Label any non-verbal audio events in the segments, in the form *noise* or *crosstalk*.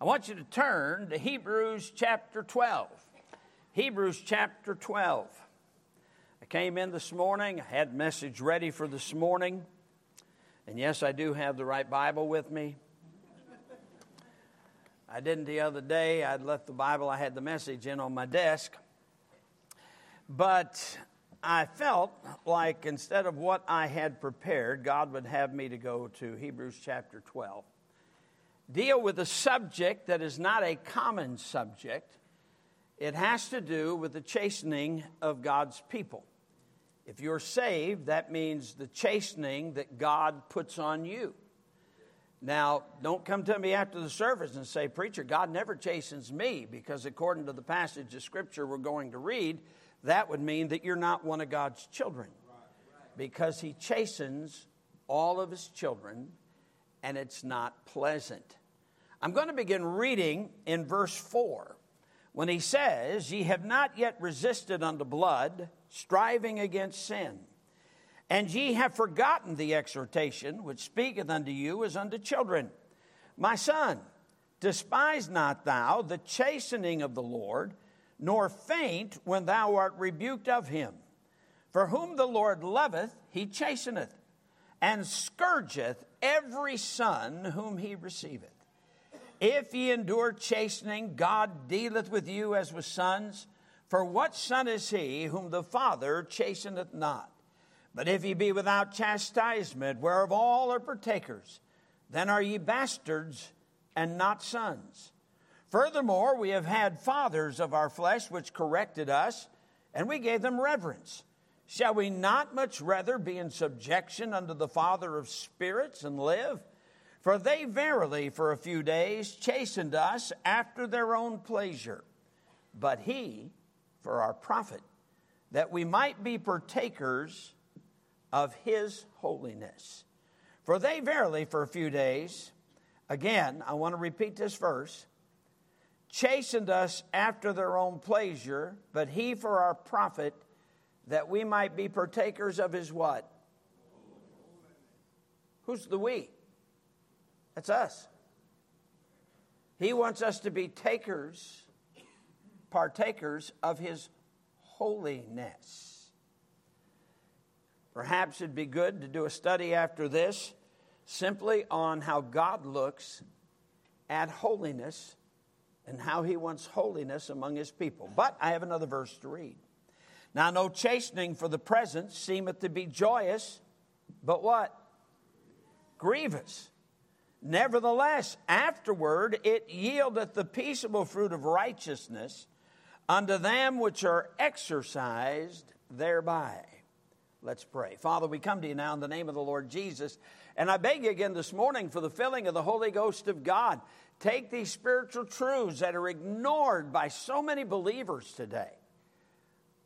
I want you to turn to Hebrews chapter 12. Hebrews chapter 12. I came in this morning, I had message ready for this morning. And yes, I do have the right Bible with me. I didn't the other day. I'd left the Bible, I had the message in on my desk. But I felt like instead of what I had prepared, God would have me to go to Hebrews chapter 12. Deal with a subject that is not a common subject. It has to do with the chastening of God's people. If you're saved, that means the chastening that God puts on you. Now, don't come to me after the service and say, Preacher, God never chastens me, because according to the passage of Scripture we're going to read, that would mean that you're not one of God's children. Because He chastens all of His children, and it's not pleasant. I'm going to begin reading in verse 4 when He says, Ye have not yet resisted unto blood, striving against sin. And ye have forgotten the exhortation which speaketh unto you as unto children. My son, despise not thou the chastening of the Lord, nor faint when thou art rebuked of him. For whom the Lord loveth, he chasteneth, and scourgeth every son whom he receiveth. If ye endure chastening, God dealeth with you as with sons. For what son is he whom the Father chasteneth not? But if ye be without chastisement, whereof all are partakers, then are ye bastards and not sons. Furthermore, we have had fathers of our flesh which corrected us, and we gave them reverence. Shall we not much rather be in subjection unto the Father of spirits and live? For they verily for a few days chastened us after their own pleasure, but he for our profit, that we might be partakers of his holiness. For they verily, for a few days, again, I want to repeat this verse, chastened us after their own pleasure, but he for our profit, that we might be partakers of his what? Who's the we? That's us. He wants us to be takers, partakers of his holiness. Perhaps it'd be good to do a study after this simply on how God looks at holiness and how he wants holiness among his people. But I have another verse to read. Now, no chastening for the present seemeth to be joyous, but what? Grievous. Nevertheless, afterward it yieldeth the peaceable fruit of righteousness unto them which are exercised thereby. Let's pray. Father, we come to you now in the name of the Lord Jesus. And I beg you again this morning for the filling of the Holy Ghost of God. Take these spiritual truths that are ignored by so many believers today.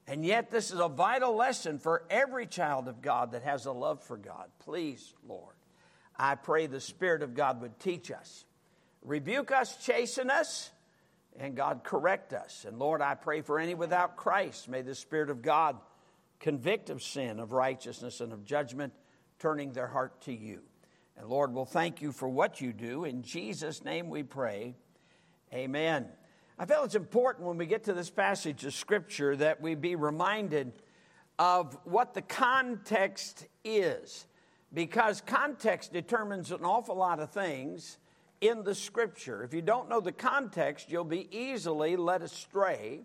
And yet, this is a vital lesson for every child of God that has a love for God. Please, Lord, I pray the Spirit of God would teach us, rebuke us, chasten us, and God correct us. And Lord, I pray for any without Christ. May the Spirit of God convict of sin, of righteousness, and of judgment, turning their heart to you. And Lord, we'll thank you for what you do. In Jesus' name we pray. Amen. I feel it's important when we get to this passage of Scripture that we be reminded of what the context is, because context determines an awful lot of things in the Scripture. If you don't know the context, you'll be easily led astray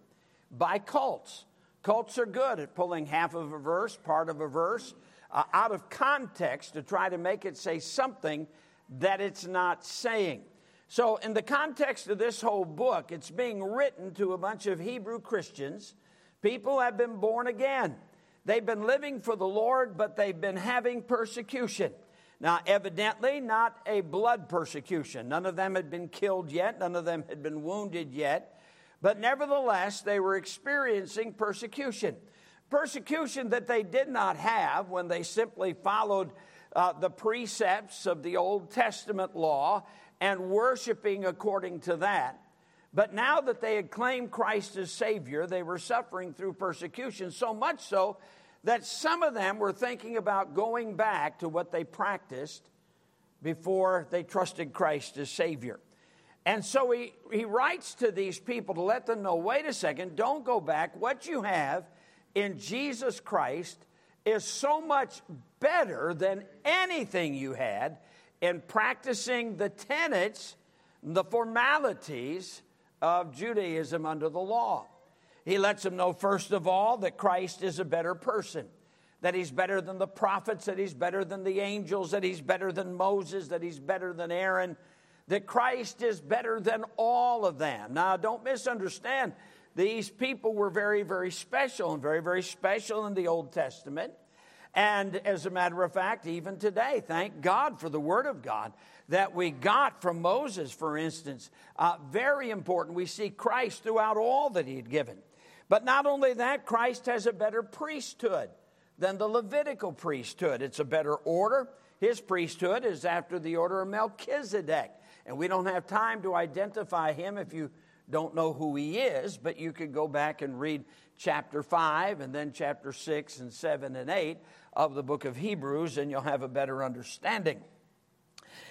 by cults. Cults are good at pulling half of a verse, part of a verse, uh, out of context to try to make it say something that it's not saying. So, in the context of this whole book, it's being written to a bunch of Hebrew Christians. People have been born again. They've been living for the Lord, but they've been having persecution. Now, evidently, not a blood persecution. None of them had been killed yet, none of them had been wounded yet. But nevertheless, they were experiencing persecution. Persecution that they did not have when they simply followed uh, the precepts of the Old Testament law and worshiping according to that. But now that they had claimed Christ as Savior, they were suffering through persecution, so much so that some of them were thinking about going back to what they practiced before they trusted Christ as Savior. And so he, he writes to these people to let them know wait a second, don't go back. What you have in Jesus Christ is so much better than anything you had in practicing the tenets, the formalities of Judaism under the law. He lets them know, first of all, that Christ is a better person, that he's better than the prophets, that he's better than the angels, that he's better than Moses, that he's better than Aaron, that Christ is better than all of them. Now, don't misunderstand. These people were very, very special and very, very special in the Old Testament. And as a matter of fact, even today, thank God for the Word of God that we got from Moses, for instance. Uh, very important. We see Christ throughout all that He had given. But not only that, Christ has a better priesthood than the Levitical priesthood. It's a better order. His priesthood is after the order of Melchizedek. And we don't have time to identify him if you don't know who he is, but you could go back and read chapter 5 and then chapter 6 and 7 and 8 of the book of Hebrews, and you'll have a better understanding.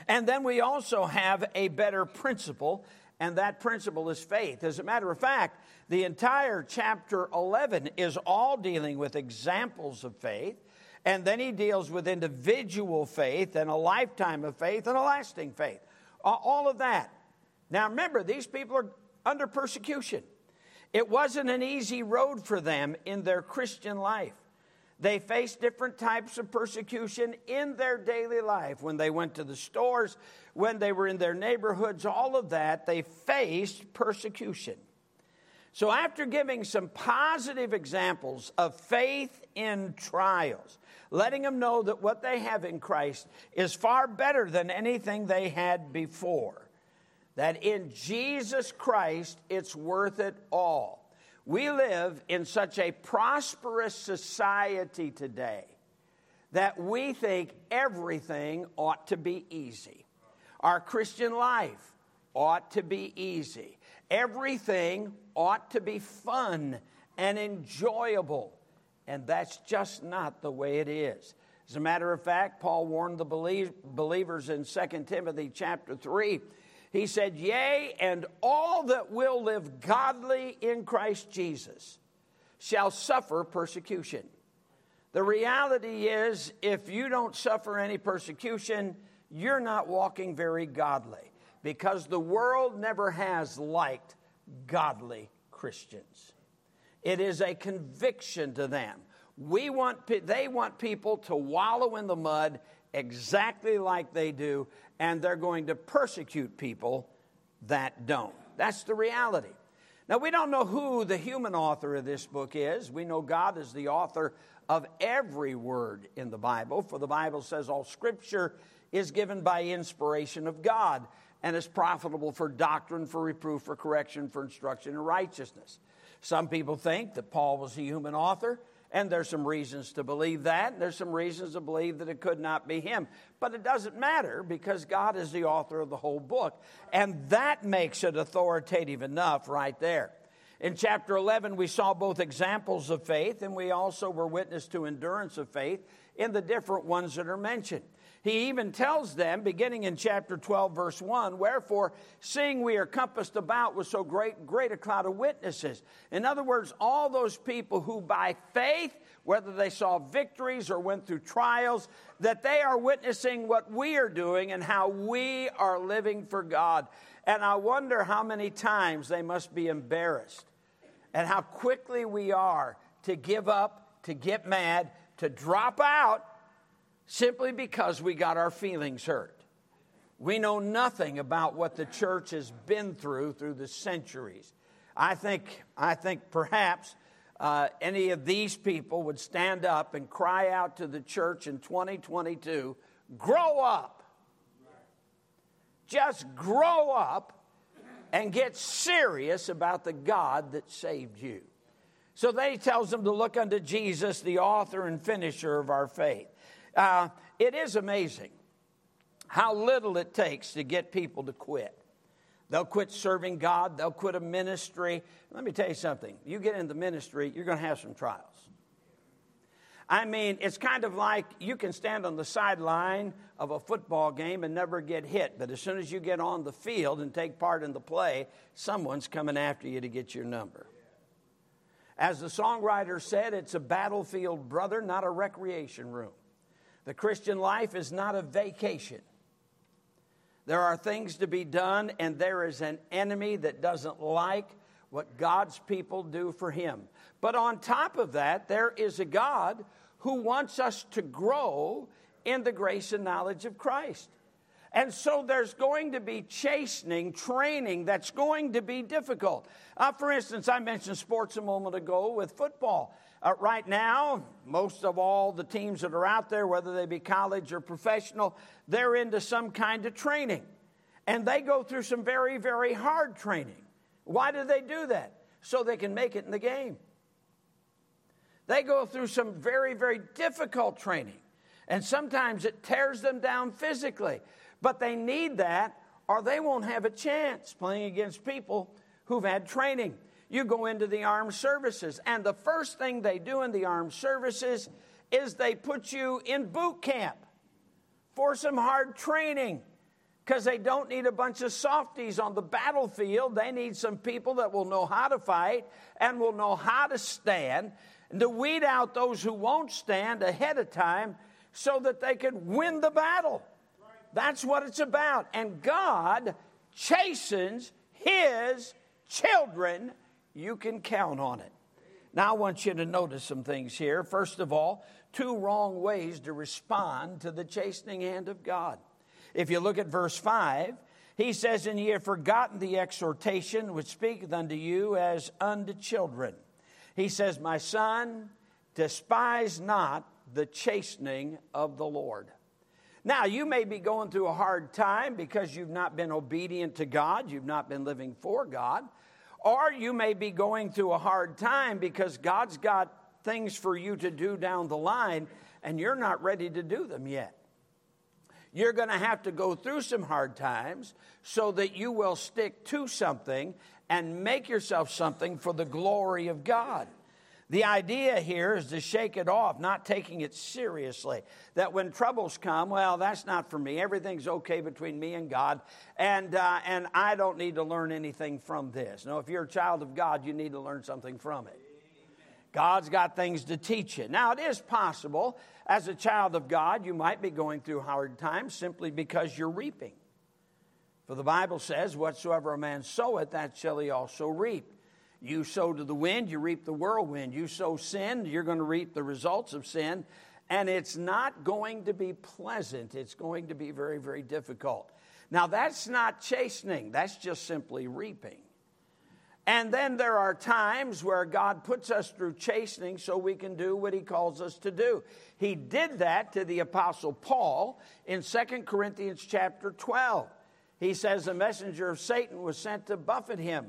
And then we also have a better principle, and that principle is faith. As a matter of fact, the entire chapter 11 is all dealing with examples of faith, and then he deals with individual faith and a lifetime of faith and a lasting faith. All of that. Now remember, these people are under persecution. It wasn't an easy road for them in their Christian life. They faced different types of persecution in their daily life. When they went to the stores, when they were in their neighborhoods, all of that, they faced persecution. So, after giving some positive examples of faith in trials, letting them know that what they have in Christ is far better than anything they had before, that in Jesus Christ it's worth it all. We live in such a prosperous society today that we think everything ought to be easy. Our Christian life ought to be easy. Everything ought to be fun and enjoyable. And that's just not the way it is. As a matter of fact, Paul warned the believers in 2 Timothy chapter 3. He said, Yea, and all that will live godly in Christ Jesus shall suffer persecution. The reality is, if you don't suffer any persecution, you're not walking very godly because the world never has liked godly Christians. It is a conviction to them. We want, they want people to wallow in the mud exactly like they do, and they're going to persecute people that don't. That's the reality. Now, we don't know who the human author of this book is. We know God is the author of every word in the Bible, for the Bible says all scripture is given by inspiration of God and is profitable for doctrine, for reproof, for correction, for instruction in righteousness. Some people think that Paul was a human author, and there's some reasons to believe that. And there's some reasons to believe that it could not be him. But it doesn't matter because God is the author of the whole book. And that makes it authoritative enough right there. In chapter 11, we saw both examples of faith, and we also were witness to endurance of faith in the different ones that are mentioned. He even tells them, beginning in chapter 12, verse 1, Wherefore, seeing we are compassed about with so great, great a cloud of witnesses. In other words, all those people who by faith, whether they saw victories or went through trials, that they are witnessing what we are doing and how we are living for God. And I wonder how many times they must be embarrassed and how quickly we are to give up, to get mad, to drop out simply because we got our feelings hurt. We know nothing about what the church has been through through the centuries. I think, I think perhaps uh, any of these people would stand up and cry out to the church in 2022 grow up. Just grow up and get serious about the God that saved you. So then he tells them to look unto Jesus, the author and finisher of our faith. Uh, it is amazing how little it takes to get people to quit. They'll quit serving God, they'll quit a ministry. Let me tell you something you get into ministry, you're going to have some trials. I mean, it's kind of like you can stand on the sideline of a football game and never get hit, but as soon as you get on the field and take part in the play, someone's coming after you to get your number. As the songwriter said, it's a battlefield, brother, not a recreation room. The Christian life is not a vacation. There are things to be done, and there is an enemy that doesn't like what God's people do for him. But on top of that, there is a God who wants us to grow in the grace and knowledge of Christ. And so there's going to be chastening, training that's going to be difficult. Uh, for instance, I mentioned sports a moment ago with football. Uh, right now, most of all the teams that are out there, whether they be college or professional, they're into some kind of training. And they go through some very, very hard training. Why do they do that? So they can make it in the game. They go through some very, very difficult training. And sometimes it tears them down physically. But they need that or they won't have a chance playing against people who've had training. You go into the armed services, and the first thing they do in the armed services is they put you in boot camp for some hard training because they don't need a bunch of softies on the battlefield. They need some people that will know how to fight and will know how to stand and to weed out those who won't stand ahead of time so that they can win the battle. That's what it's about. And God chastens his children. You can count on it. Now, I want you to notice some things here. First of all, two wrong ways to respond to the chastening hand of God. If you look at verse 5, he says, And ye have forgotten the exhortation which speaketh unto you as unto children. He says, My son, despise not the chastening of the Lord. Now, you may be going through a hard time because you've not been obedient to God, you've not been living for God, or you may be going through a hard time because God's got things for you to do down the line and you're not ready to do them yet. You're going to have to go through some hard times so that you will stick to something and make yourself something for the glory of God. The idea here is to shake it off, not taking it seriously. That when troubles come, well, that's not for me. Everything's okay between me and God, and, uh, and I don't need to learn anything from this. No, if you're a child of God, you need to learn something from it. God's got things to teach you. Now, it is possible, as a child of God, you might be going through hard times simply because you're reaping. For the Bible says, Whatsoever a man soweth, that shall he also reap. You sow to the wind, you reap the whirlwind. You sow sin, you're going to reap the results of sin. And it's not going to be pleasant. It's going to be very, very difficult. Now, that's not chastening, that's just simply reaping. And then there are times where God puts us through chastening so we can do what He calls us to do. He did that to the Apostle Paul in 2 Corinthians chapter 12. He says, A messenger of Satan was sent to buffet him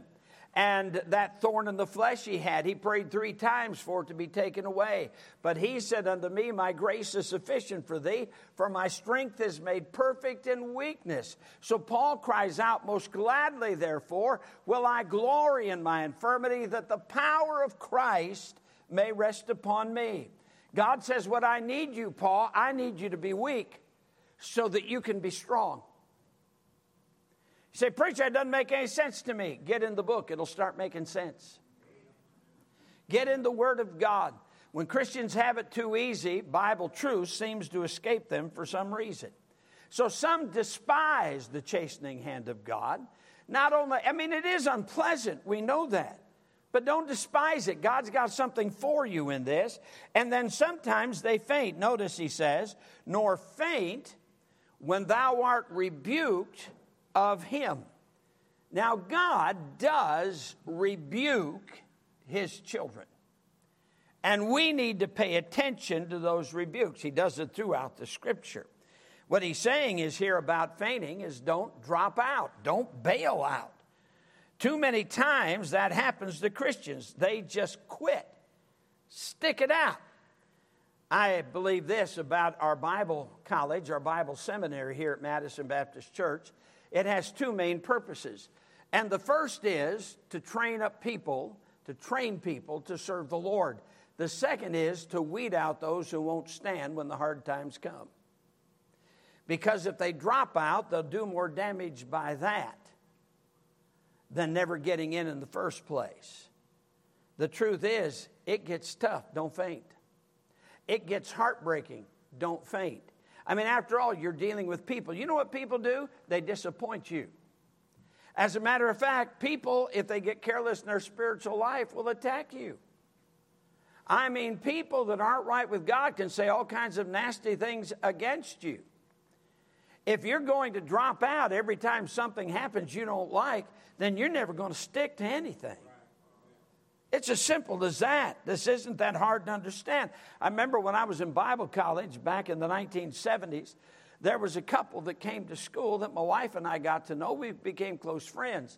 and that thorn in the flesh he had, he prayed three times for it to be taken away. But he said unto me, My grace is sufficient for thee, for my strength is made perfect in weakness. So Paul cries out, Most gladly, therefore, will I glory in my infirmity, that the power of Christ may rest upon me. God says, What I need you, Paul, I need you to be weak so that you can be strong. You say, Preacher, it doesn't make any sense to me. Get in the book, it'll start making sense. Get in the Word of God. When Christians have it too easy, Bible truth seems to escape them for some reason. So some despise the chastening hand of God. Not only, I mean, it is unpleasant, we know that. But don't despise it. God's got something for you in this. And then sometimes they faint. Notice he says, nor faint when thou art rebuked of him. Now, God does rebuke his children. And we need to pay attention to those rebukes. He does it throughout the scripture. What he's saying is here about fainting is don't drop out, don't bail out. Too many times that happens to Christians. They just quit. Stick it out. I believe this about our Bible college, our Bible seminary here at Madison Baptist Church. It has two main purposes. And the first is to train up people, to train people to serve the Lord. The second is to weed out those who won't stand when the hard times come. Because if they drop out, they'll do more damage by that than never getting in in the first place. The truth is, it gets tough, don't faint. It gets heartbreaking, don't faint. I mean, after all, you're dealing with people. You know what people do? They disappoint you. As a matter of fact, people, if they get careless in their spiritual life, will attack you. I mean, people that aren't right with God can say all kinds of nasty things against you. If you're going to drop out every time something happens you don't like, then you're never going to stick to anything. It's as simple as that. This isn't that hard to understand. I remember when I was in Bible college back in the 1970s, there was a couple that came to school that my wife and I got to know. We became close friends.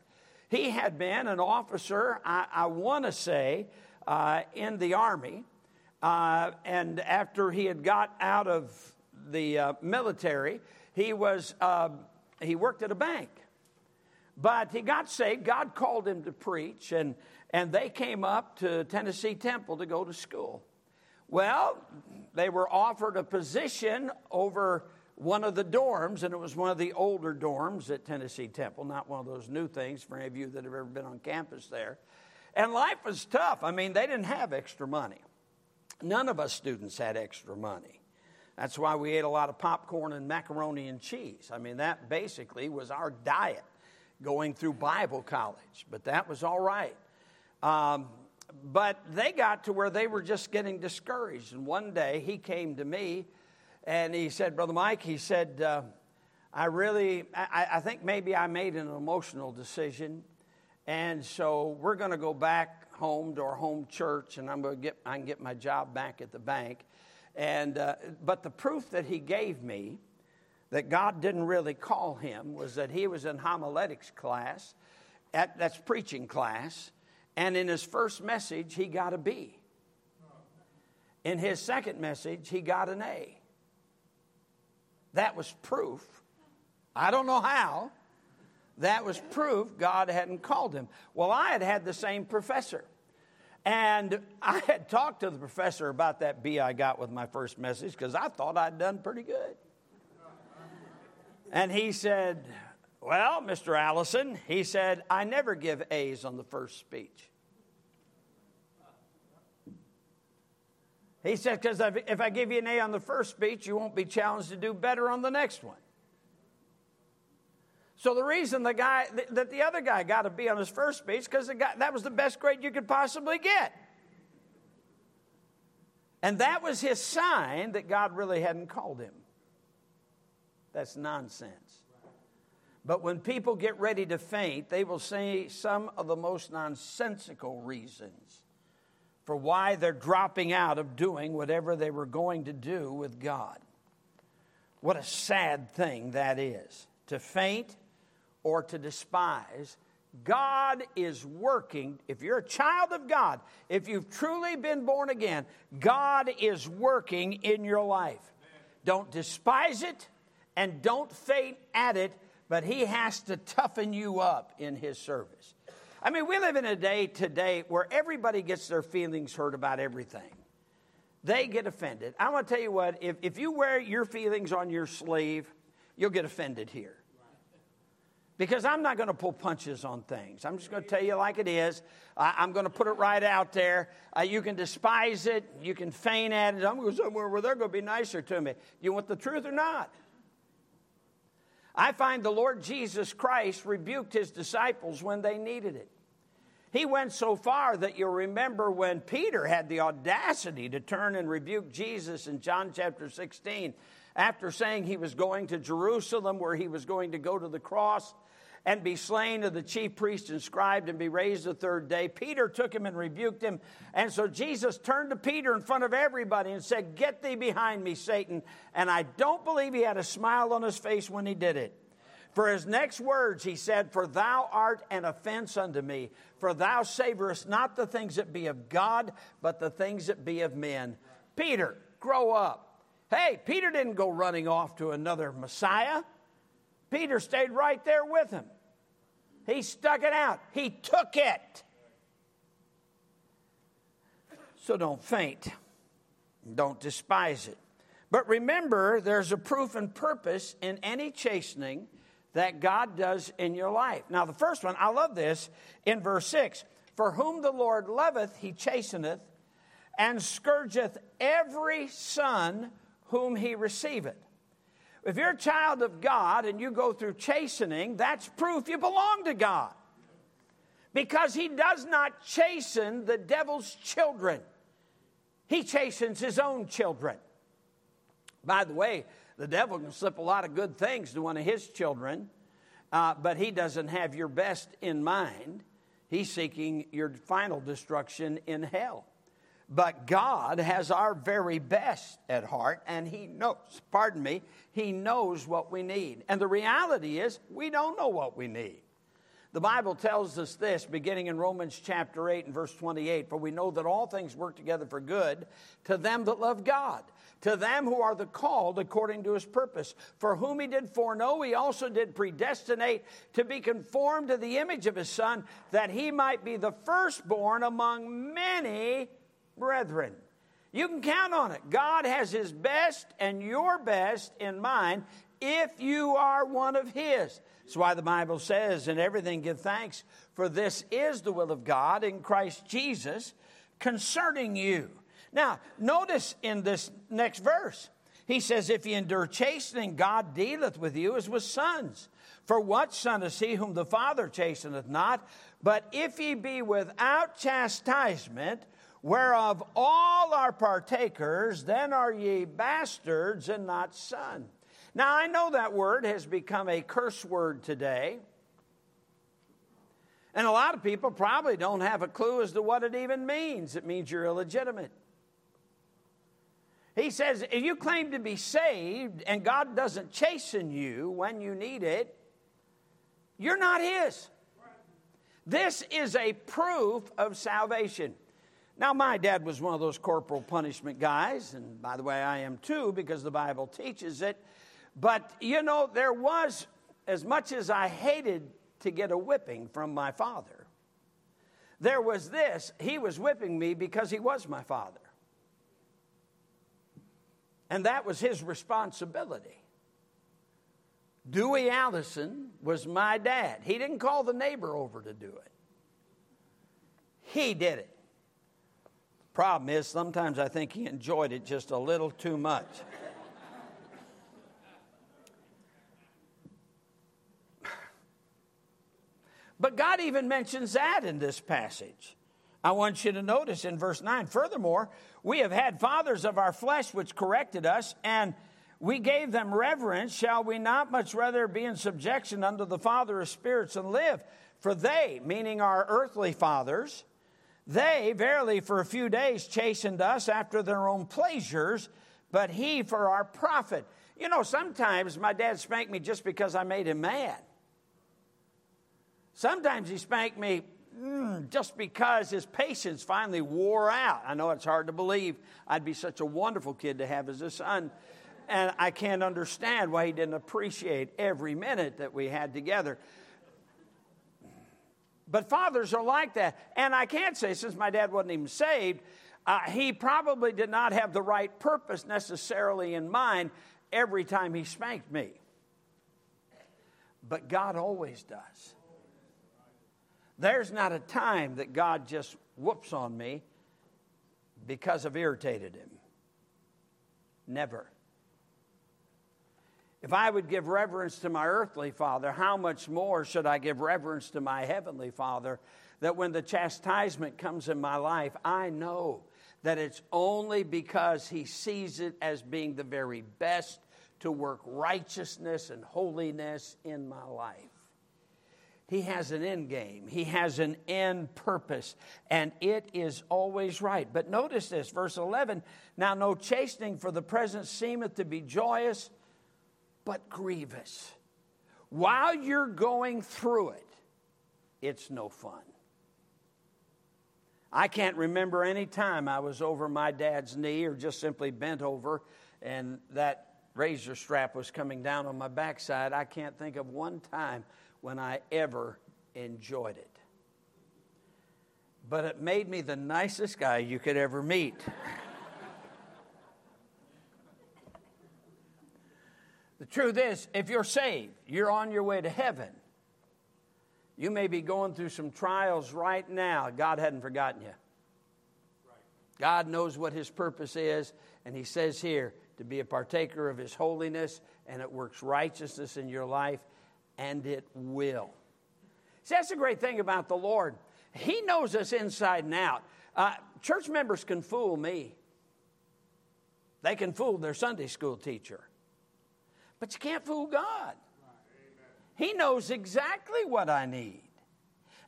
He had been an officer, I, I want to say, uh, in the Army. Uh, and after he had got out of the uh, military, he, was, uh, he worked at a bank. But he got saved. God called him to preach, and, and they came up to Tennessee Temple to go to school. Well, they were offered a position over one of the dorms, and it was one of the older dorms at Tennessee Temple, not one of those new things for any of you that have ever been on campus there. And life was tough. I mean, they didn't have extra money. None of us students had extra money. That's why we ate a lot of popcorn and macaroni and cheese. I mean, that basically was our diet going through Bible college, but that was all right. Um, but they got to where they were just getting discouraged. And one day he came to me and he said, Brother Mike, he said, uh, I really, I, I, think maybe I made an emotional decision. And so we're going to go back home to our home church and I'm going to get, I can get my job back at the bank. And, uh, but the proof that he gave me that God didn't really call him was that he was in homiletics class, at, that's preaching class, and in his first message, he got a B. In his second message, he got an A. That was proof. I don't know how. That was proof God hadn't called him. Well, I had had the same professor. And I had talked to the professor about that B I got with my first message because I thought I'd done pretty good. And he said, Well, Mr. Allison, he said, I never give A's on the first speech. He said, because if I give you an A on the first speech, you won't be challenged to do better on the next one. So the reason the guy that the other guy got a B on his first speech because that was the best grade you could possibly get. And that was his sign that God really hadn't called him. That's nonsense. But when people get ready to faint, they will say some of the most nonsensical reasons for why they're dropping out of doing whatever they were going to do with God. What a sad thing that is to faint or to despise. God is working. If you're a child of God, if you've truly been born again, God is working in your life. Don't despise it and don't faint at it, but He has to toughen you up in His service. I mean, we live in a day today where everybody gets their feelings hurt about everything. They get offended. I want to tell you what, if, if you wear your feelings on your sleeve, you'll get offended here. Because I'm not going to pull punches on things. I'm just going to tell you like it is. I, am going to put it right out there. Uh, you can despise it. You can feign at it. I'm going to go somewhere where they're going to be nicer to me. Do You want the truth or not? I find the Lord Jesus Christ rebuked his disciples when they needed it. He went so far that you'll remember when Peter had the audacity to turn and rebuke Jesus in John chapter 16 after saying he was going to Jerusalem where he was going to go to the cross and be slain of the chief priest and scribe and be raised the third day. Peter took him and rebuked him. And so Jesus turned to Peter in front of everybody and said, Get thee behind me, Satan. And I don't believe he had a smile on his face when he did it. For his next words, he said, For thou art an offense unto me, for thou savorest not the things that be of God, but the things that be of men. Peter, grow up. Hey, Peter didn't go running off to another Messiah. Peter stayed right there with him. He stuck it out, he took it. So don't faint. Don't despise it. But remember, there's a proof and purpose in any chastening that God does in your life. Now, the first one, I love this in verse 6 For whom the Lord loveth, he chasteneth, and scourgeth every son whom he receiveth. If you're a child of God and you go through chastening, that's proof you belong to God. Because he does not chasten the devil's children, he chastens his own children. By the way, the devil can slip a lot of good things to one of his children, uh, but he doesn't have your best in mind. He's seeking your final destruction in hell. But God has our very best at heart, and He knows, pardon me, He knows what we need. And the reality is, we don't know what we need. The Bible tells us this, beginning in Romans chapter 8 and verse 28 For we know that all things work together for good to them that love God, to them who are the called according to his purpose. For whom he did foreknow, he also did predestinate to be conformed to the image of his Son, that he might be the firstborn among many brethren. You can count on it. God has His best and your best in mind if you are one of His. That's why the Bible says, In everything give thanks, for this is the will of God in Christ Jesus concerning you. Now, notice in this next verse, he says, If ye endure chastening, God dealeth with you as with sons. For what son is he whom the Father chasteneth not? But if ye be without chastisement, whereof all are partakers, then are ye bastards and not sons. Now, I know that word has become a curse word today. And a lot of people probably don't have a clue as to what it even means. It means you're illegitimate. He says, if you claim to be saved and God doesn't chasten you when you need it, you're not His. This is a proof of salvation. Now, my dad was one of those corporal punishment guys, and by the way, I am too because the Bible teaches it. But, you know, there was, as much as I hated to get a whipping from my father, there was this he was whipping me because he was my father. And that was his responsibility. Dewey Allison was my dad. He didn't call the neighbor over to do it, he did it. Problem is, sometimes I think he enjoyed it just a little too much. but God even mentions that in this passage. I want you to notice in verse 9, furthermore, we have had fathers of our flesh which corrected us, and we gave them reverence. Shall we not much rather be in subjection unto the Father of spirits and live? For they, meaning our earthly fathers, they, verily, for a few days chastened us after their own pleasures, but he for our profit. You know, sometimes my dad spanked me just because I made him mad. Sometimes he spanked me mm, just because his patience finally wore out. I know it's hard to believe I'd be such a wonderful kid to have as a son. And I can't understand why he didn't appreciate every minute that we had together. But fathers are like that. And I can't say, since my dad wasn't even saved, uh, he probably did not have the right purpose necessarily in mind every time he spanked me. But God always does. There's not a time that God just whoops on me because I've irritated him. Never. If I would give reverence to my earthly father, how much more should I give reverence to my heavenly father? That when the chastisement comes in my life, I know that it's only because he sees it as being the very best to work righteousness and holiness in my life. He has an end game, he has an end purpose, and it is always right. But notice this, verse 11 Now no chastening for the present seemeth to be joyous but grievous. While you're going through it, it's no fun. I can't remember any time I was over my dad's knee or just simply bent over and that razor strap was coming down on my backside. I can't think of one time when I ever enjoyed it. but it made me the nicest guy you could ever meet. *laughs* the truth is, if you're saved, you're on your way to heaven. You may be going through some trials right now. God hadn't forgotten you. God knows what His purpose is, and He says here to be a partaker of His holiness, and it works righteousness in your life, and it will. See, that's the great thing about the Lord. He knows us inside and out. Uh, church members can fool me, they can fool their Sunday school teacher, but you can't fool God. He knows exactly what I need,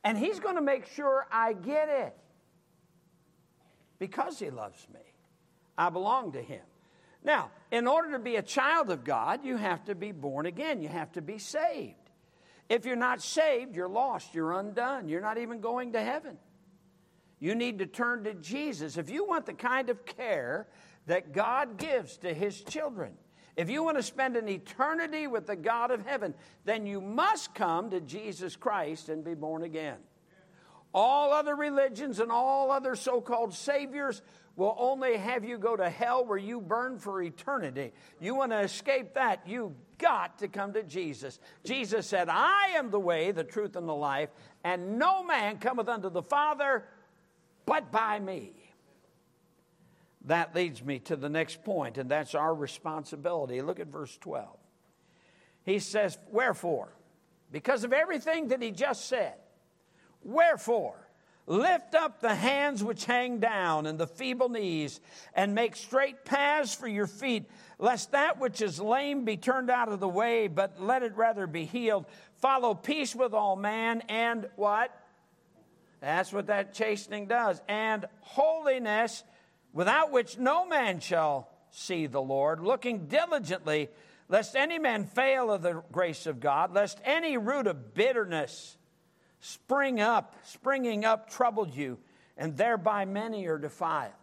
and He's going to make sure I get it because He loves me. I belong to Him. Now, in order to be a child of God, you have to be born again, you have to be saved. If you're not saved, you're lost, you're undone, you're not even going to heaven. You need to turn to Jesus. If you want the kind of care that God gives to His children, if you want to spend an eternity with the God of heaven, then you must come to Jesus Christ and be born again. All other religions and all other so called saviors will only have you go to hell where you burn for eternity. You want to escape that, you got to come to Jesus. Jesus said, I am the way, the truth, and the life, and no man cometh unto the Father but by me. That leads me to the next point, and that's our responsibility. Look at verse 12. He says, Wherefore, because of everything that he just said, wherefore, Lift up the hands which hang down and the feeble knees, and make straight paths for your feet, lest that which is lame be turned out of the way, but let it rather be healed. Follow peace with all man, and what? That's what that chastening does. And holiness, without which no man shall see the Lord, looking diligently, lest any man fail of the grace of God, lest any root of bitterness spring up, springing up troubled you, and thereby many are defiled.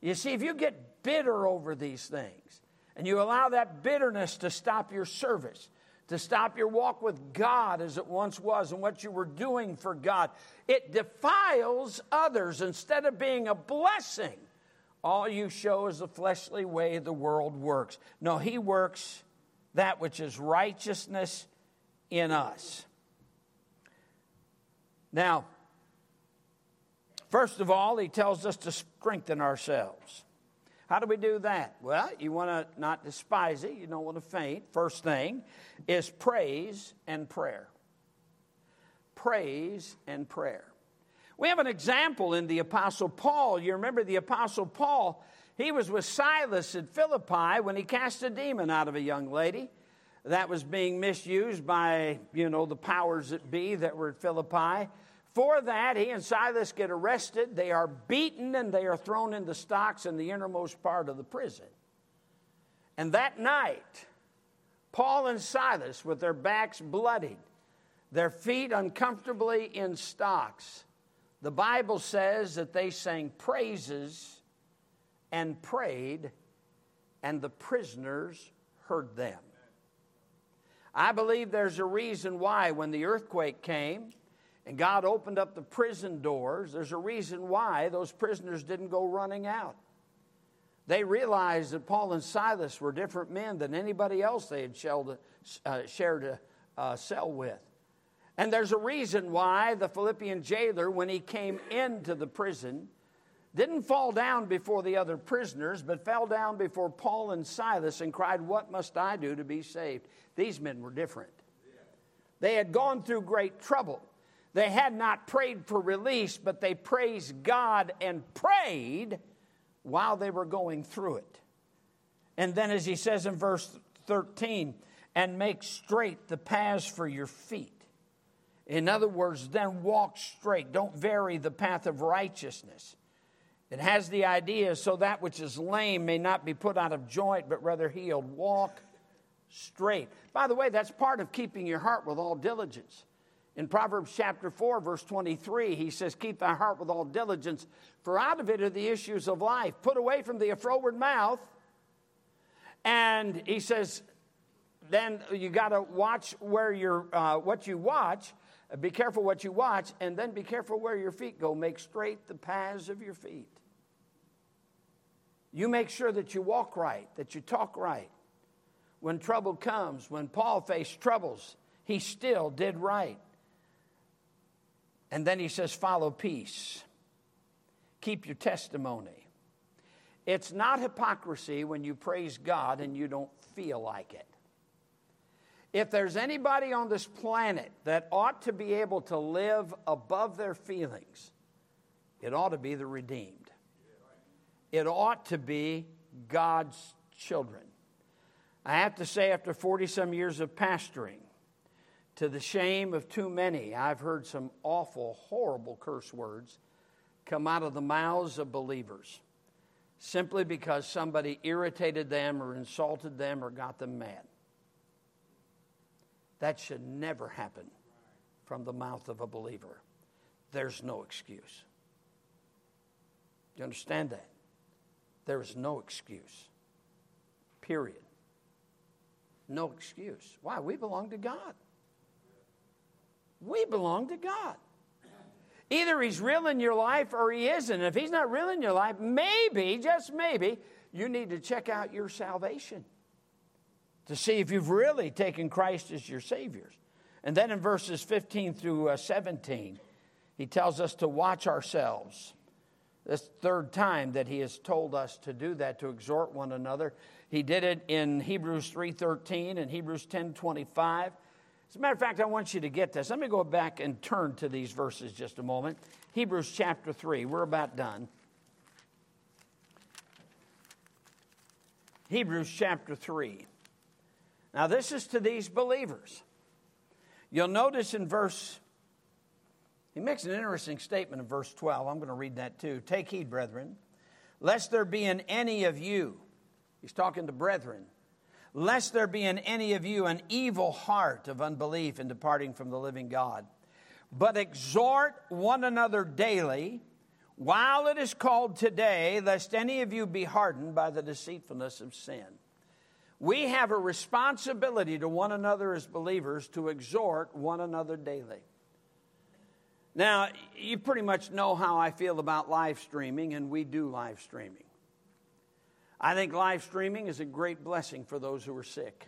You see, if you get bitter over these things, and you allow that bitterness to stop your service, to stop your walk with God as it once was and what you were doing for God, it defiles others instead of being a blessing. All you show is the fleshly way the world works. No, He works that which is righteousness in us. Now, first of all, he tells us to strengthen ourselves. How do we do that? Well, you want to not despise it, you don't want to faint. First thing is praise and prayer. Praise and prayer. We have an example in the Apostle Paul. You remember the Apostle Paul, he was with Silas at Philippi when he cast a demon out of a young lady that was being misused by, you know, the powers that be that were at Philippi. For that, he and Silas get arrested. They are beaten and they are thrown in the stocks in the innermost part of the prison. And that night, Paul and Silas, with their backs bloodied, their feet uncomfortably in stocks, the Bible says that they sang praises and prayed, and the prisoners heard them. I believe there's a reason why, when the earthquake came, and God opened up the prison doors, there's a reason why those prisoners didn't go running out. They realized that Paul and Silas were different men than anybody else they had uh, shared a cell with. And there's a reason why the Philippian jailer, when he came into the prison, didn't fall down before the other prisoners, but fell down before Paul and Silas and cried, What must I do to be saved? These men were different. They had gone through great trouble. They had not prayed for release, but they praised God and prayed while they were going through it. And then, as he says in verse 13, and make straight the paths for your feet. In other words, then walk straight. Don't vary the path of righteousness. It has the idea so that which is lame may not be put out of joint, but rather healed. Walk straight. By the way, that's part of keeping your heart with all diligence. In Proverbs chapter 4, verse 23, he says, Keep thy heart with all diligence, for out of it are the issues of life. Put away from thee a froward mouth. And he says, then you got to watch where you're, uh, what you watch. Be careful what you watch, and then be careful where your feet go. Make straight the paths of your feet. You make sure that you walk right, that you talk right. When trouble comes, when Paul faced troubles, he still did right. And then he says, follow peace, keep your testimony. It's not hypocrisy when you praise God and you don't feel like it. If there's anybody on this planet that ought to be able to live above their feelings, it ought to be the redeemed. It ought to be God's children. I have to say, after 40 some years of pastoring, to the shame of too many, I've heard some awful, horrible curse words come out of the mouths of believers simply because somebody irritated them or insulted them or got them mad. That should never happen from the mouth of a believer. There's no excuse. Do You understand that? There is no excuse. Period. No excuse. Why? We belong to God. We belong to God. Either He's real in your life or He isn't. If He's not real in your life, maybe, just maybe, you need to check out your salvation to see if you've really taken Christ as your Savior. And then in verses 15 through uh, 17, he tells us to watch ourselves. This third time that he has told us to do that, to exhort one another. He did it in Hebrews 3.13 and Hebrews 10.25. As a matter of fact, I want you to get this. Let me go back and turn to these verses just a moment. Hebrews chapter 3, we're about done. Hebrews chapter 3. Now, this is to these believers. You'll notice in verse, he makes an interesting statement in verse 12. I'm going to read that too. Take heed, brethren, lest there be in any of you, he's talking to brethren, lest there be in any of you an evil heart of unbelief in departing from the living God. But exhort one another daily, while it is called today, lest any of you be hardened by the deceitfulness of sin we have a responsibility to one another as believers to exhort one another daily. Now, you pretty much know how I feel about live streaming, and we do live streaming. I think live streaming is a great blessing for those who are sick.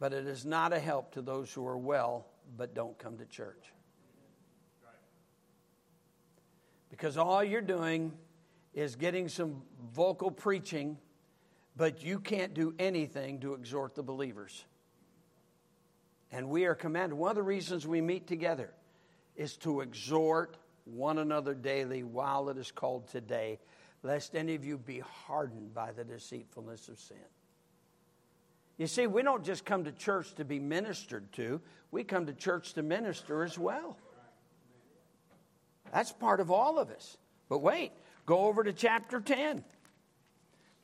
But it is not a help to those who are well but don't come to church. Because all you're doing is getting some vocal preaching, but you can't do anything to exhort the believers. And we are commanded, one of the reasons we meet together is to exhort one another daily while it is called today, lest any of you be hardened by the deceitfulness of sin. You see, we don't just come to church to be ministered to, we come to church to minister as well. That's part of all of us. But wait, Go over to chapter 10.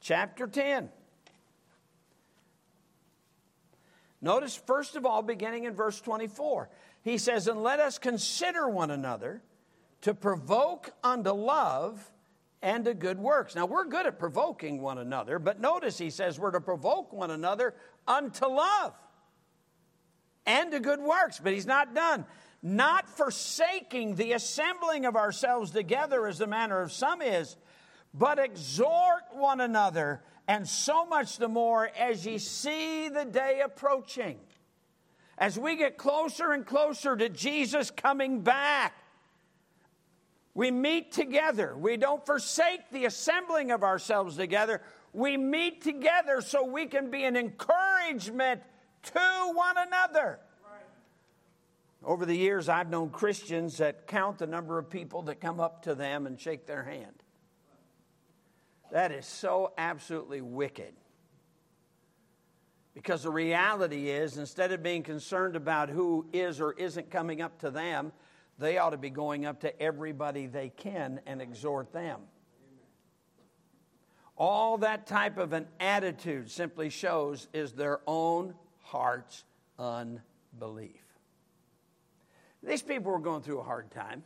Chapter 10. Notice, first of all, beginning in verse 24, he says, And let us consider one another to provoke unto love and to good works. Now, we're good at provoking one another, but notice he says we're to provoke one another unto love and to good works, but he's not done not forsaking the assembling of ourselves together as the manner of some is, but exhort one another, and so much the more as ye see the day approaching. As we get closer and closer to Jesus coming back, we meet together. We don't forsake the assembling of ourselves together. We meet together so we can be an encouragement to one another. Over the years, I've known Christians that count the number of people that come up to them and shake their hand. That is so absolutely wicked. Because the reality is, instead of being concerned about who is or isn't coming up to them, they ought to be going up to everybody they can and exhort them. All that type of an attitude simply shows is their own heart's unbelief. These people were going through a hard time.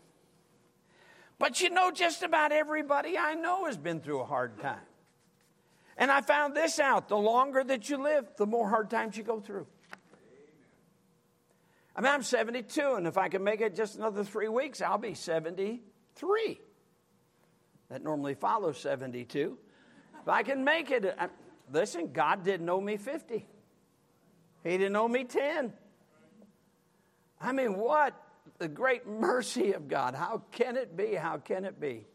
But you know, just about everybody I know has been through a hard time. And I found this out the longer that you live, the more hard times you go through. I mean, I'm 72, and if I can make it just another three weeks, I'll be 73. That normally follows 72. If I can make it, I, listen, God didn't owe me 50. He didn't owe me 10. I mean, what the great mercy of God. How can it be? How can it be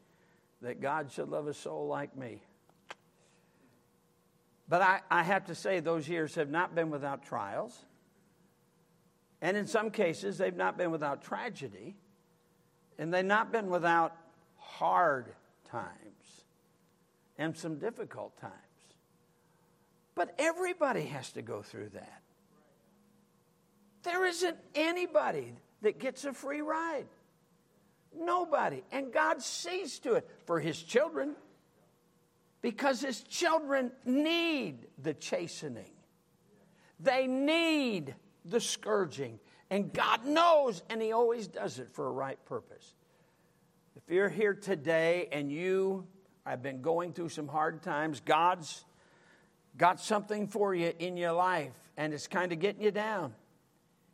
that God should love a soul like me? But I, I have to say, those years have not been without trials. And in some cases, they've not been without tragedy. And they've not been without hard times and some difficult times. But everybody has to go through that. There isn't anybody that gets a free ride. Nobody. And God sees to it for his children because his children need the chastening, they need the scourging. And God knows, and he always does it for a right purpose. If you're here today and you have been going through some hard times, God's got something for you in your life, and it's kind of getting you down.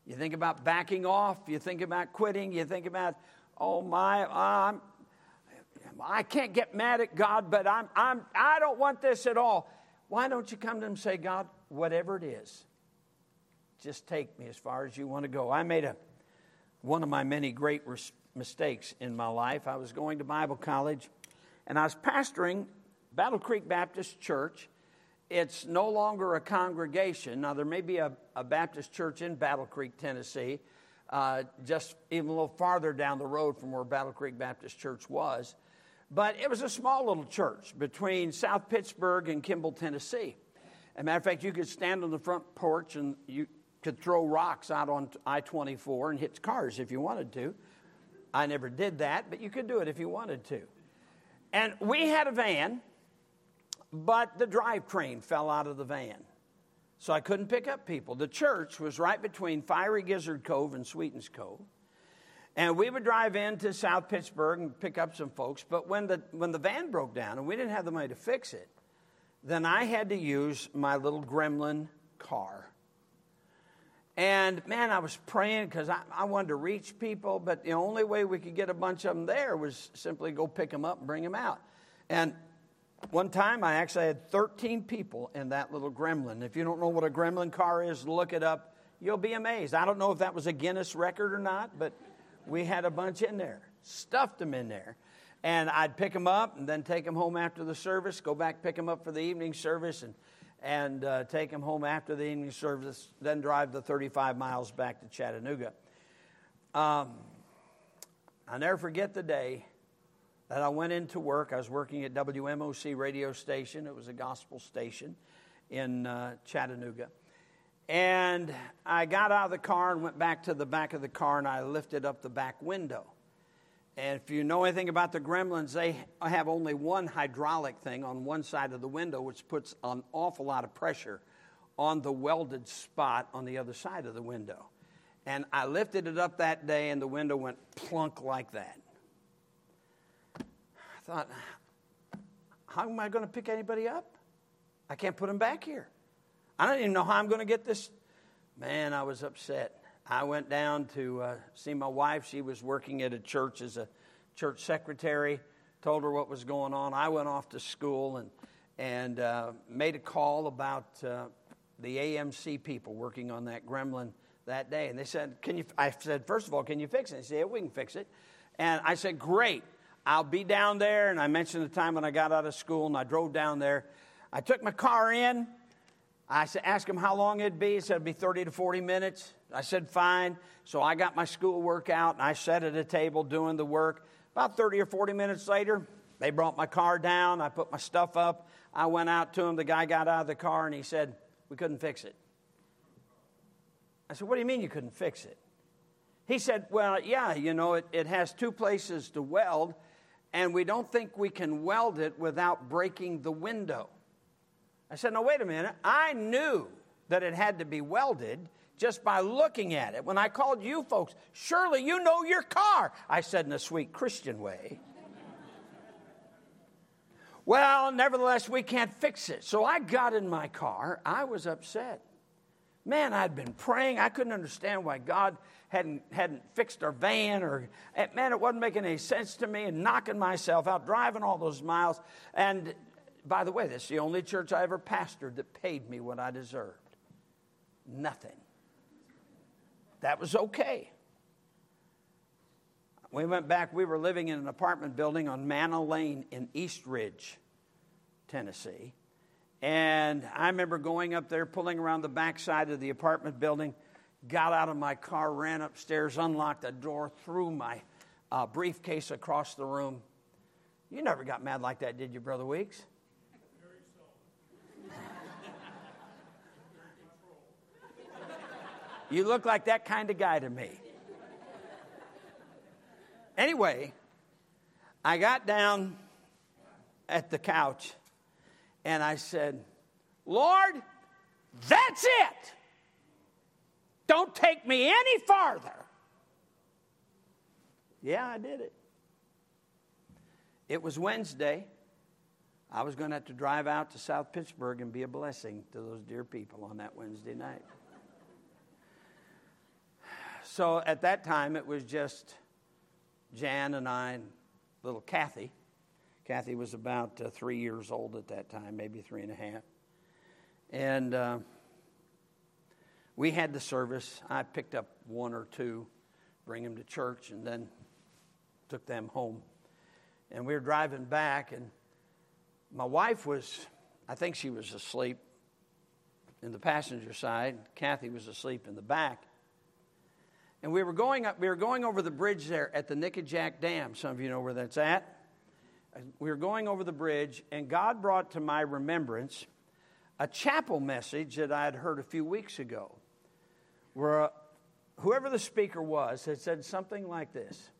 You think about backing off. You think about quitting. You think about, oh my, I'm, I can't get mad at God, but I'm, I'm, I don't want this at all. Why don't you come to Him and say, God, whatever it is, just take me as far as you want to go. I made a, one of my many great res- mistakes in my life. I was going to Bible college, and I was pastoring Battle Creek Baptist Church it's no longer a congregation. Now, there may be a, a Baptist church in Battle Creek, Tennessee, uh, just even a little farther down the road from where Battle Creek Baptist Church was. But it was a small little church between South Pittsburg and Kimball, Tennessee. As a matter of fact, you could stand on the front porch and you could throw rocks out on I 24 and hit cars if you wanted to. I never did that, but you could do it if you wanted to. And we had a van but the drivetrain fell out of the van. So I couldn't pick up people. The church was right between Fiery Gizzard Cove and Sweetens Cove. And we would drive into South Pittsburg and pick up some folks. But when the, when the van broke down and we didn't have the money to fix it, then I had to use my little gremlin car. And man, I was praying because I, I, wanted to reach people, but the only way we could get a bunch of them there was simply go pick them up and bring them out. And one time, I actually had 13 people in that little gremlin. If you don't know what a gremlin car is, look it up. You'll be amazed. I don't know if that was a Guinness record or not, but we had a bunch in there, stuffed them in there. And I'd pick them up and then take them home after the service, go back, pick them up for the evening service, and, and uh, take them home after the evening service, then drive the 35 miles back to Chattanooga. Um, I'll never forget the day that I went into work. I was working at WMOC radio station. It was a gospel station in uh, Chattanooga. And I got out of the car and went back to the back of the car and I lifted up the back window. And if you know anything about the gremlins, they have only one hydraulic thing on one side of the window, which puts an awful lot of pressure on the welded spot on the other side of the window. And I lifted it up that day, and the window went plunk like that thought, how am I going to pick anybody up? I can't put them back here. I don't even know how I'm going to get this. Man, I was upset. I went down to uh, see my wife. She was working at a church as a church secretary. Told her what was going on. I went off to school and and uh, made a call about uh, the AMC people working on that gremlin that day. And they said, "Can you?" I said, first of all, can you fix it?" They said, yeah, "We can fix it." And I said, "Great." I'll be down there. And I mentioned the time when I got out of school and I drove down there. I took my car in. I asked him how long it'd be. He said it'd be 30 to 40 minutes. I said, fine. So I got my school work out and I sat at a table doing the work. About 30 or 40 minutes later, they brought my car down. I put my stuff up. I went out to him. The guy got out of the car and he said, We couldn't fix it. I said, What do you mean you couldn't fix it? He said, Well, yeah, you know, it, it has two places to weld and we don't think we can weld it without breaking the window. I said, No, wait a minute. I knew that it had to be welded just by looking at it. When I called you folks, surely you know your car. I said in a sweet Christian way. well, nevertheless, we can't fix it. So I got in my car. I was upset. Man, I'd been praying. I couldn't understand why God hadn't, hadn't fixed our van, or eh, man, it wasn't making any sense to me, and knocking myself out, driving all those miles. And by the way, this is the only church I ever pastored that paid me what I deserved nothing. That was okay. We went back, we were living in an apartment building on Manna Lane in East Ridge, Tennessee. And I remember going up there, pulling around the backside of the apartment building, got out of my car, ran upstairs, unlocked the door, threw my uh, briefcase across the room. You never got mad like that, did you, Brother Weeks? *laughs* you look like that kind of guy to me. Anyway, I got down at the couch and I said, Lord, that's it. Don't take me any farther. Yeah, I did it. It was Wednesday. I was going to have to drive out to South Pittsburg and be a blessing to those dear people on that Wednesday night. So at that time, it was just Jan and I and little Kathy. Kathy was about uh, three years old at that time, maybe three and a half. And uh, we had the service. I picked up one or two, bring them to church, and then took them home. And we were driving back, and my wife was, I think she was asleep in the passenger side. Kathy was asleep in the back. And we were going up, we were going over the bridge there at the Nickajack Dam. Some of you know where that's at we were going over the bridge, and God brought to my remembrance a chapel message that I had heard a few weeks ago, where uh, whoever the speaker was had said something like this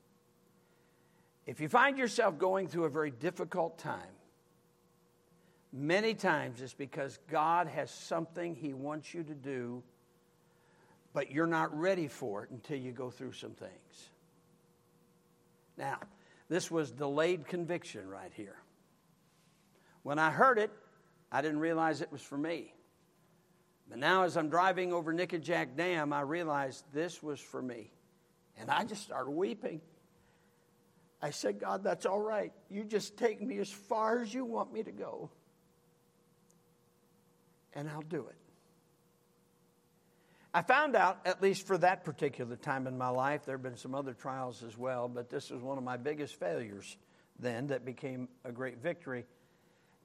If you find yourself going through a very difficult time, many times it's because God has something He wants you to do, but you're not ready for it until you go through some things. Now, this was delayed conviction right here. When I heard it, I didn't realize it was for me. But now, as I'm driving over Nickajack Dam, I realized this was for me. And I just started weeping. I said, God, that's all right. You just take me as far as you want me to go, and I'll do it. I found out, at least for that particular time in my life, there have been some other trials as well, but this was one of my biggest failures then that became a great victory.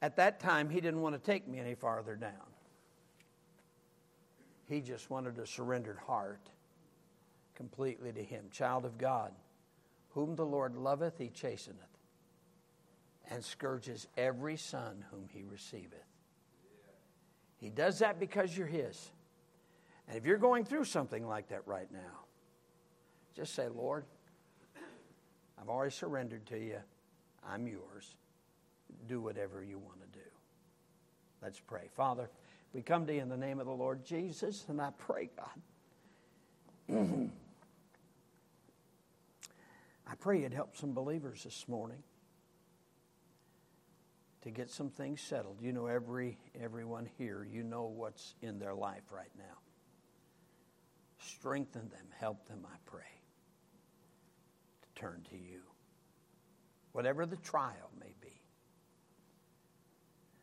At that time, he didn't want to take me any farther down. He just wanted a surrendered heart completely to him. Child of God, whom the Lord loveth, he chasteneth, and scourges every son whom he receiveth. He does that because you're his. And if you're going through something like that right now, just say, Lord, I've already surrendered to you. I'm yours. Do whatever you want to do. Let's pray. Father, we come to you in the name of the Lord Jesus, and I pray, God. *clears throat* I pray you'd help some believers this morning to get some things settled. You know every everyone here, you know what's in their life right now. Strengthen them, help them, I pray, to turn to you, whatever the trial may be.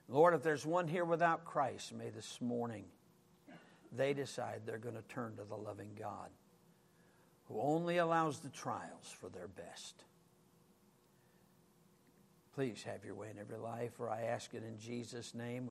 Lord, if there's one here without Christ, may this morning they decide they're going to turn to the loving God who only allows the trials for their best. Please have your way in every life, for I ask it in Jesus' name.